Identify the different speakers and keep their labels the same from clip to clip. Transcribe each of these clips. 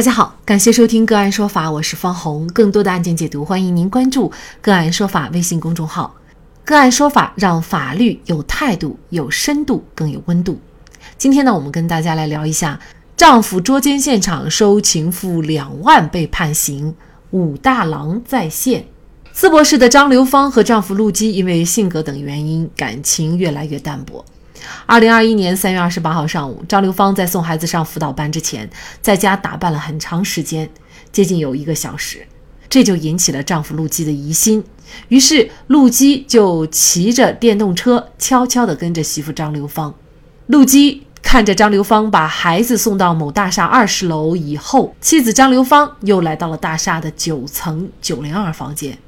Speaker 1: 大家好，感谢收听个案说法，我是方红。更多的案件解读，欢迎您关注个案说法微信公众号。个案说法让法律有态度、有深度、更有温度。今天呢，我们跟大家来聊一下：丈夫捉奸现场收情妇两万被判刑，武大郎再现。淄博市的张刘芳和丈夫陆基因为性格等原因，感情越来越淡薄。二零二一年三月二十八号上午，张刘芳在送孩子上辅导班之前，在家打扮了很长时间，接近有一个小时，这就引起了丈夫陆基的疑心。于是陆基就骑着电动车悄悄地跟着媳妇张刘芳。陆基看着张刘芳把孩子送到某大厦二十楼以后，妻子张刘芳又来到了大厦的九层九零二房间。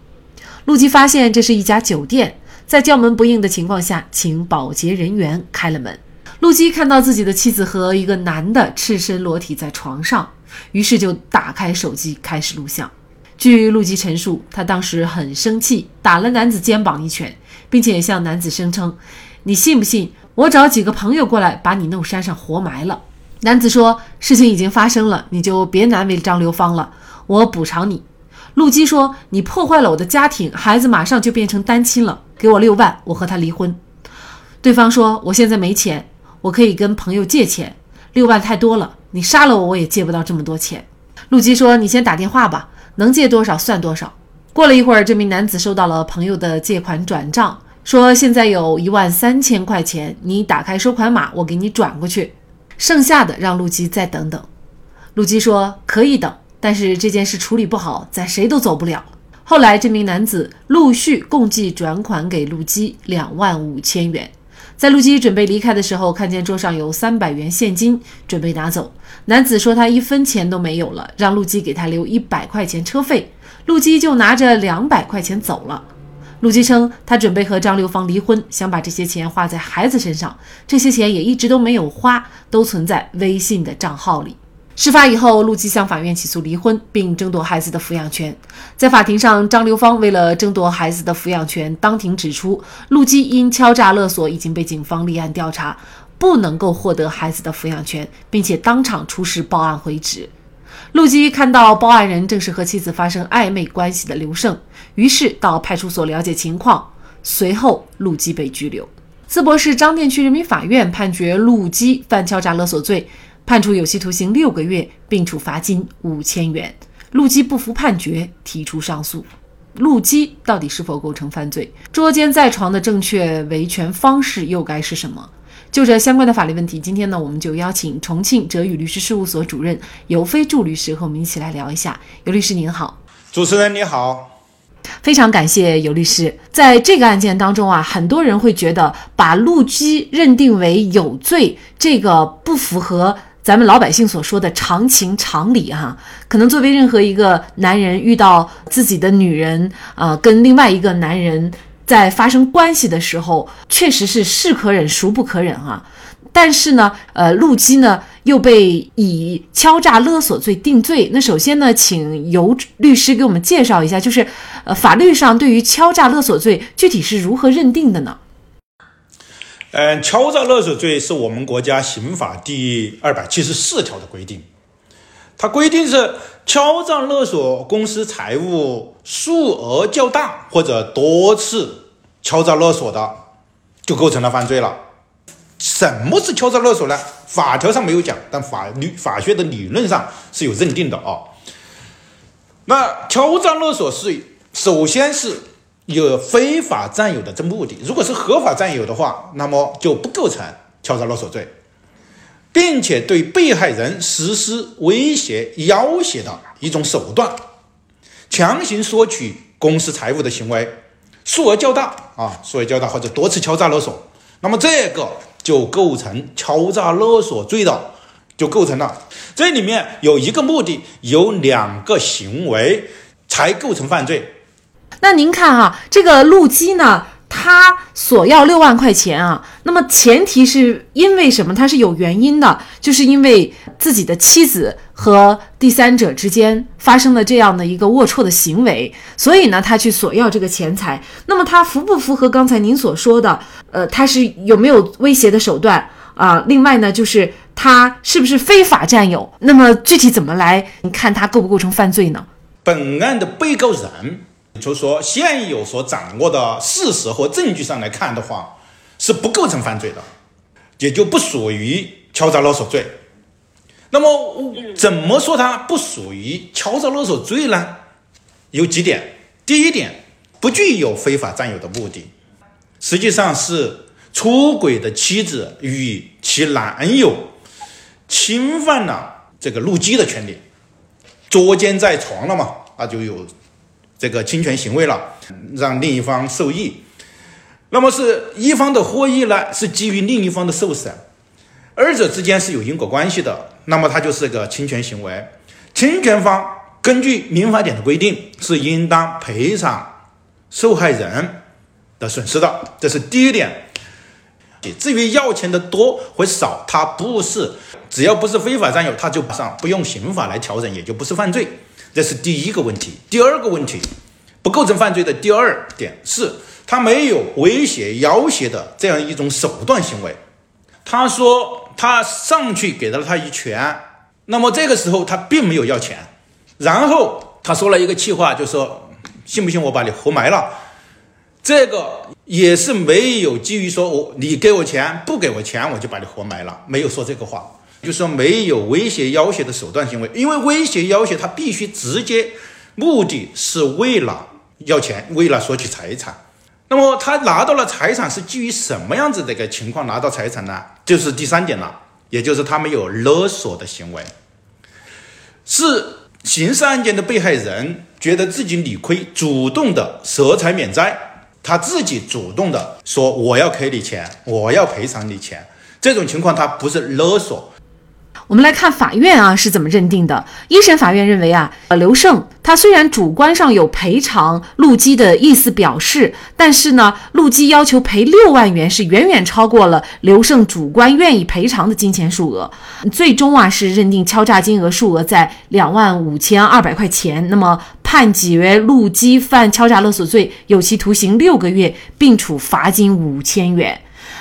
Speaker 1: 陆基发现这是一家酒店。在叫门不应的情况下，请保洁人员开了门。陆基看到自己的妻子和一个男的赤身裸体在床上，于是就打开手机开始录像。据陆基陈述，他当时很生气，打了男子肩膀一拳，并且向男子声称：“你信不信我找几个朋友过来把你弄山上活埋了？”男子说：“事情已经发生了，你就别难为张刘芳了，我补偿你。”陆基说：“你破坏了我的家庭，孩子马上就变成单亲了。给我六万，我和他离婚。”对方说：“我现在没钱，我可以跟朋友借钱，六万太多了，你杀了我我也借不到这么多钱。”陆基说：“你先打电话吧，能借多少算多少。”过了一会儿，这名男子收到了朋友的借款转账，说：“现在有一万三千块钱，你打开收款码，我给你转过去，剩下的让陆基再等等。”陆基说：“可以等。”但是这件事处理不好，咱谁都走不了。后来，这名男子陆续共计转款给陆基两万五千元。在陆基准备离开的时候，看见桌上有三百元现金，准备拿走。男子说他一分钱都没有了，让陆基给他留一百块钱车费。陆基就拿着两百块钱走了。陆基称，他准备和张刘芳离婚，想把这些钱花在孩子身上。这些钱也一直都没有花，都存在微信的账号里。事发以后，陆基向法院起诉离婚，并争夺孩子的抚养权。在法庭上，张刘芳为了争夺孩子的抚养权，当庭指出，陆基因敲诈勒索已经被警方立案调查，不能够获得孩子的抚养权，并且当场出示报案回执。陆基看到报案人正是和妻子发生暧昧关系的刘胜，于是到派出所了解情况。随后，陆基被拘留。淄博市张店区人民法院判决陆基犯敲诈勒索罪。判处有期徒刑六个月，并处罚金五千元。陆基不服判决，提出上诉。陆基到底是否构成犯罪？捉奸在床的正确维权方式又该是什么？就这相关的法律问题，今天呢，我们就邀请重庆哲宇律师事务所主任尤飞祝律师和我们一起来聊一下。尤律师您好，
Speaker 2: 主持人你好，
Speaker 1: 非常感谢尤律师。在这个案件当中啊，很多人会觉得把陆基认定为有罪，这个不符合。咱们老百姓所说的常情常理，哈，可能作为任何一个男人遇到自己的女人啊，跟另外一个男人在发生关系的时候，确实是是可忍孰不可忍啊。但是呢，呃，陆基呢又被以敲诈勒索罪定罪。那首先呢，请由律师给我们介绍一下，就是呃，法律上对于敲诈勒索罪具体是如何认定的呢？
Speaker 2: 嗯，敲诈勒索罪是我们国家刑法第二百七十四条的规定。它规定是敲诈勒索公司财物数额较大或者多次敲诈勒索的，就构成了犯罪了。什么是敲诈勒索呢？法条上没有讲，但法律法学的理论上是有认定的啊。那敲诈勒索是首先是。有非法占有的这目的，如果是合法占有的话，那么就不构成敲诈勒索罪，并且对被害人实施威胁、要挟的一种手段，强行索取公司财物的行为，数额较大啊，数额较大或者多次敲诈勒索，那么这个就构成敲诈勒索罪的，就构成了。这里面有一个目的，有两个行为才构成犯罪。
Speaker 1: 那您看哈，这个陆基呢，他索要六万块钱啊，那么前提是因为什么？他是有原因的，就是因为自己的妻子和第三者之间发生了这样的一个龌龊的行为，所以呢，他去索要这个钱财。那么他符不符合刚才您所说的？呃，他是有没有威胁的手段啊？另外呢，就是他是不是非法占有？那么具体怎么来你看他构不构成犯罪呢？
Speaker 2: 本案的被告人，就说现有所掌握的事实和证据上来看的话，是不构成犯罪的，也就不属于敲诈勒索罪。那么怎么说他不属于敲诈勒索罪呢？有几点。第一点，不具有非法占有的目的，实际上是出轨的妻子与其男友侵犯了这个陆基的权利，捉奸在床了嘛？那就有这个侵权行为了，让另一方受益。那么是一方的获益呢，是基于另一方的受损，二者之间是有因果关系的。那么它就是个侵权行为，侵权方。根据民法典的规定，是应当赔偿受害人的损失的，这是第一点。至于要钱的多或少，它不是只要不是非法占有，他就上不用刑法来调整，也就不是犯罪。这是第一个问题。第二个问题，不构成犯罪的第二点是，他没有威胁要挟的这样一种手段行为。他说他上去给了他一拳，那么这个时候他并没有要钱。然后他说了一个气话，就说：“信不信我把你活埋了？”这个也是没有基于说我你给我钱不给我钱我就把你活埋了，没有说这个话，就是说没有威胁要挟的手段行为。因为威胁要挟他必须直接目的是为了要钱，为了索取财产。那么他拿到了财产是基于什么样子的一个情况拿到财产呢？就是第三点了，也就是他没有勒索的行为，是。刑事案件的被害人觉得自己理亏，主动的舍财免灾，他自己主动的说我要给你钱，我要赔偿你钱，这种情况他不是勒索。
Speaker 1: 我们来看法院啊是怎么认定的。一审法院认为啊，呃，刘胜他虽然主观上有赔偿陆基的意思表示，但是呢，陆基要求赔六万元是远远超过了刘胜主观愿意赔偿的金钱数额，最终啊是认定敲诈金额数额在两万五千二百块钱，那么判决陆基犯敲诈勒索罪，有期徒刑六个月，并处罚金五千元。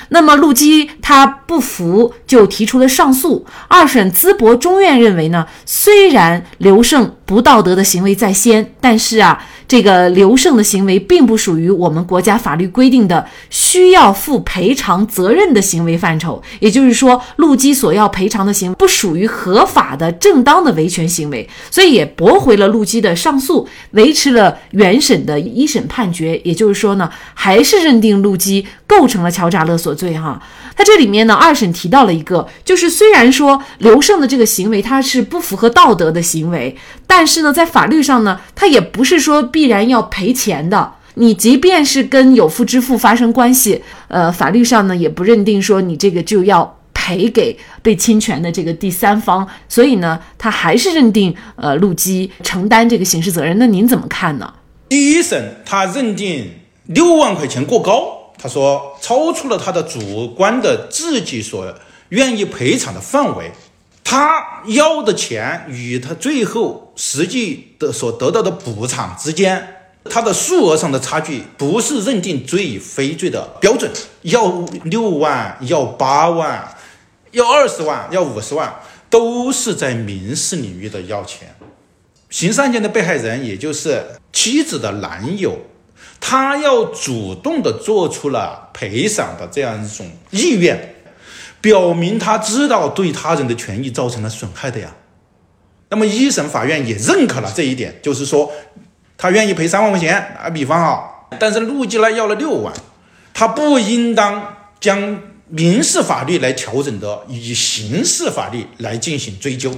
Speaker 1: 那么陆基他不服，就提出了上诉。二审淄博中院认为呢，虽然刘胜不道德的行为在先，但是啊。这个刘胜的行为并不属于我们国家法律规定的需要负赔偿责任的行为范畴，也就是说，陆基所要赔偿的行为不属于合法的、正当的维权行为，所以也驳回了陆基的上诉，维持了原审的一审判决。也就是说呢，还是认定陆基构成了敲诈勒索罪。哈，他这里面呢，二审提到了一个，就是虽然说刘胜的这个行为他是不符合道德的行为，但但是呢，在法律上呢，他也不是说必。然要赔钱的，你即便是跟有妇之夫发生关系，呃，法律上呢也不认定说你这个就要赔给被侵权的这个第三方，所以呢，他还是认定呃陆基承担这个刑事责任。那您怎么看呢？
Speaker 2: 第一审他认定六万块钱过高，他说超出了他的主观的自己所愿意赔偿的范围。他要的钱与他最后实际的所得到的补偿之间，他的数额上的差距不是认定罪与非罪的标准。要六万，要八万，要二十万，要五十万，都是在民事领域的要钱。刑事案件的被害人，也就是妻子的男友，他要主动的做出了赔偿的这样一种意愿。表明他知道对他人的权益造成了损害的呀，那么一审法院也认可了这一点，就是说他愿意赔三万块钱打，比方啊，但是陆基呢要了六万，他不应当将民事法律来调整的，以刑事法律来进行追究。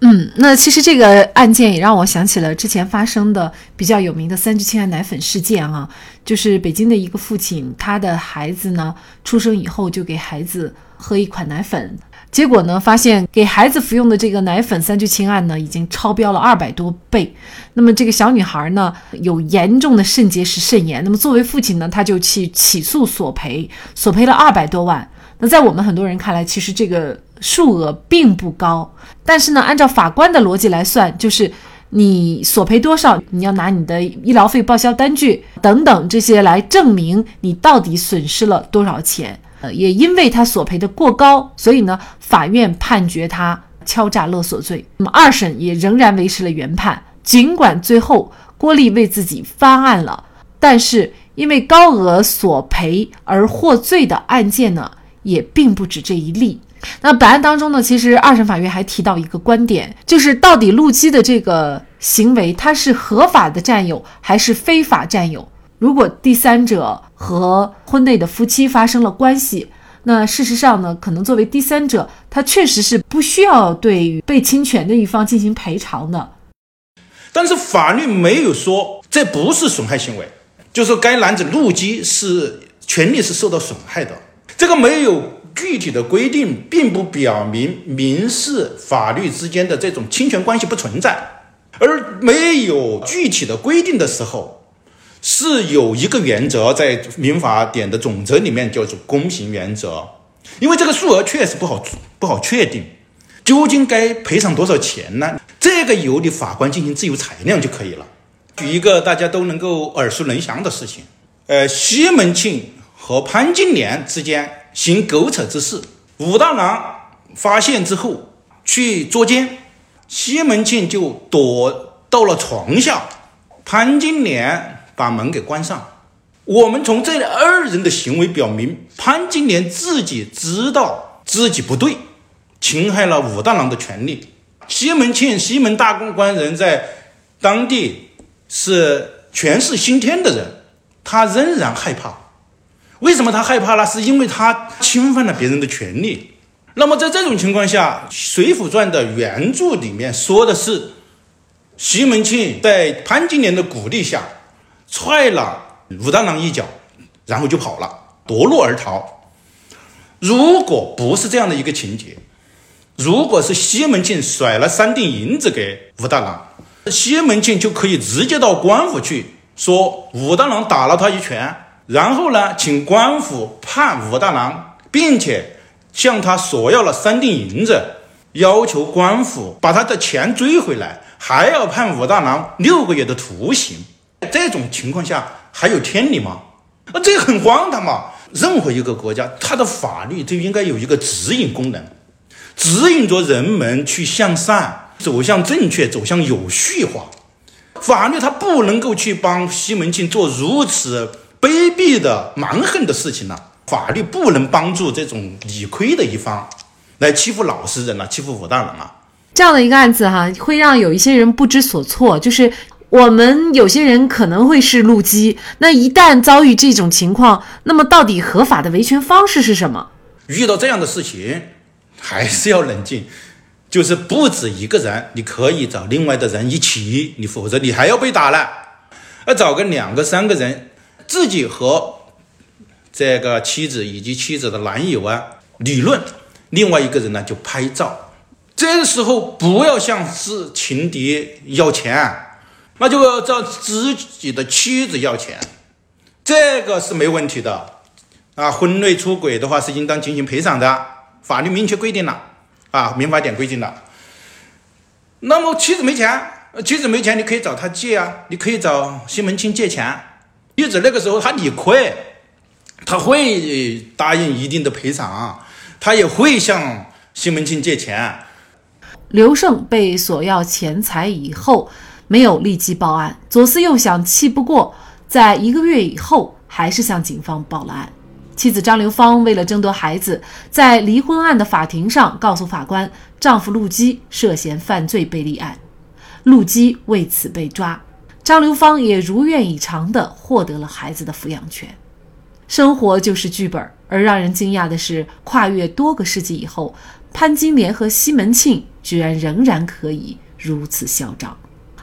Speaker 1: 嗯，那其实这个案件也让我想起了之前发生的比较有名的三聚氰胺奶粉事件啊，就是北京的一个父亲，他的孩子呢出生以后就给孩子喝一款奶粉，结果呢发现给孩子服用的这个奶粉三聚氰胺呢已经超标了二百多倍，那么这个小女孩呢有严重的肾结石、肾炎，那么作为父亲呢他就去起诉索赔，索赔了二百多万。那在我们很多人看来，其实这个数额并不高，但是呢，按照法官的逻辑来算，就是你索赔多少，你要拿你的医疗费报销单据等等这些来证明你到底损失了多少钱。呃，也因为他索赔的过高，所以呢，法院判决他敲诈勒索罪。那么二审也仍然维持了原判，尽管最后郭丽为自己翻案了，但是因为高额索赔而获罪的案件呢，也并不止这一例。那本案当中呢，其实二审法院还提到一个观点，就是到底陆基的这个行为，他是合法的占有还是非法占有？如果第三者和婚内的夫妻发生了关系，那事实上呢，可能作为第三者，他确实是不需要对于被侵权的一方进行赔偿的。
Speaker 2: 但是法律没有说这不是损害行为，就是该男子陆基是权利是受到损害的，这个没有。具体的规定并不表明民事法律之间的这种侵权关系不存在，而没有具体的规定的时候，是有一个原则在民法典的总则里面叫做公平原则，因为这个数额确实不好不好确定，究竟该赔偿多少钱呢？这个由你法官进行自由裁量就可以了。举一个大家都能够耳熟能详的事情，呃，西门庆和潘金莲之间。行苟且之事，武大郎发现之后去捉奸，西门庆就躲到了床下，潘金莲把门给关上。我们从这二人的行为表明，潘金莲自己知道自己不对，侵害了武大郎的权利。西门庆，西门大公关人在当地是权势新天的人，他仍然害怕。为什么他害怕呢？是因为他侵犯了别人的权利。那么在这种情况下，《水浒传》的原著里面说的是，西门庆在潘金莲的鼓励下，踹了武大郎一脚，然后就跑了，夺路而逃。如果不是这样的一个情节，如果是西门庆甩了三锭银子给武大郎，西门庆就可以直接到官府去说武大郎打了他一拳。然后呢，请官府判武大郎，并且向他索要了三锭银子，要求官府把他的钱追回来，还要判武大郎六个月的徒刑。这种情况下还有天理吗？啊，这很荒唐嘛！任何一个国家，它的法律就应该有一个指引功能，指引着人们去向善，走向正确，走向有序化。法律它不能够去帮西门庆做如此。卑鄙的蛮横的事情呢？法律不能帮助这种理亏的一方来欺负老实人了，欺负武大郎啊！
Speaker 1: 这样的一个案子哈，会让有一些人不知所措。就是我们有些人可能会是路基，那一旦遭遇这种情况，那么到底合法的维权方式是什么？
Speaker 2: 遇到这样的事情，还是要冷静。就是不止一个人，你可以找另外的人一起，你否则你还要被打了。要找个两个、三个人。自己和这个妻子以及妻子的男友啊理论，另外一个人呢就拍照。这时候不要向是情敌要钱，那就找自己的妻子要钱，这个是没问题的啊。婚内出轨的话是应当进行赔偿的，法律明确规定了啊，民法典规定了。那么妻子没钱，妻子没钱，你可以找他借啊，你可以找西门庆借钱。妻子那个时候他理亏，他会答应一定的赔偿，他也会向西门庆借钱。
Speaker 1: 刘胜被索要钱财以后，没有立即报案。左思右想，气不过，在一个月以后，还是向警方报了案。妻子张刘芳为了争夺孩子，在离婚案的法庭上告诉法官，丈夫陆基涉嫌犯罪被立案，陆基为此被抓。张刘芳也如愿以偿地获得了孩子的抚养权。生活就是剧本，而让人惊讶的是，跨越多个世纪以后，潘金莲和西门庆居然仍然可以如此嚣张。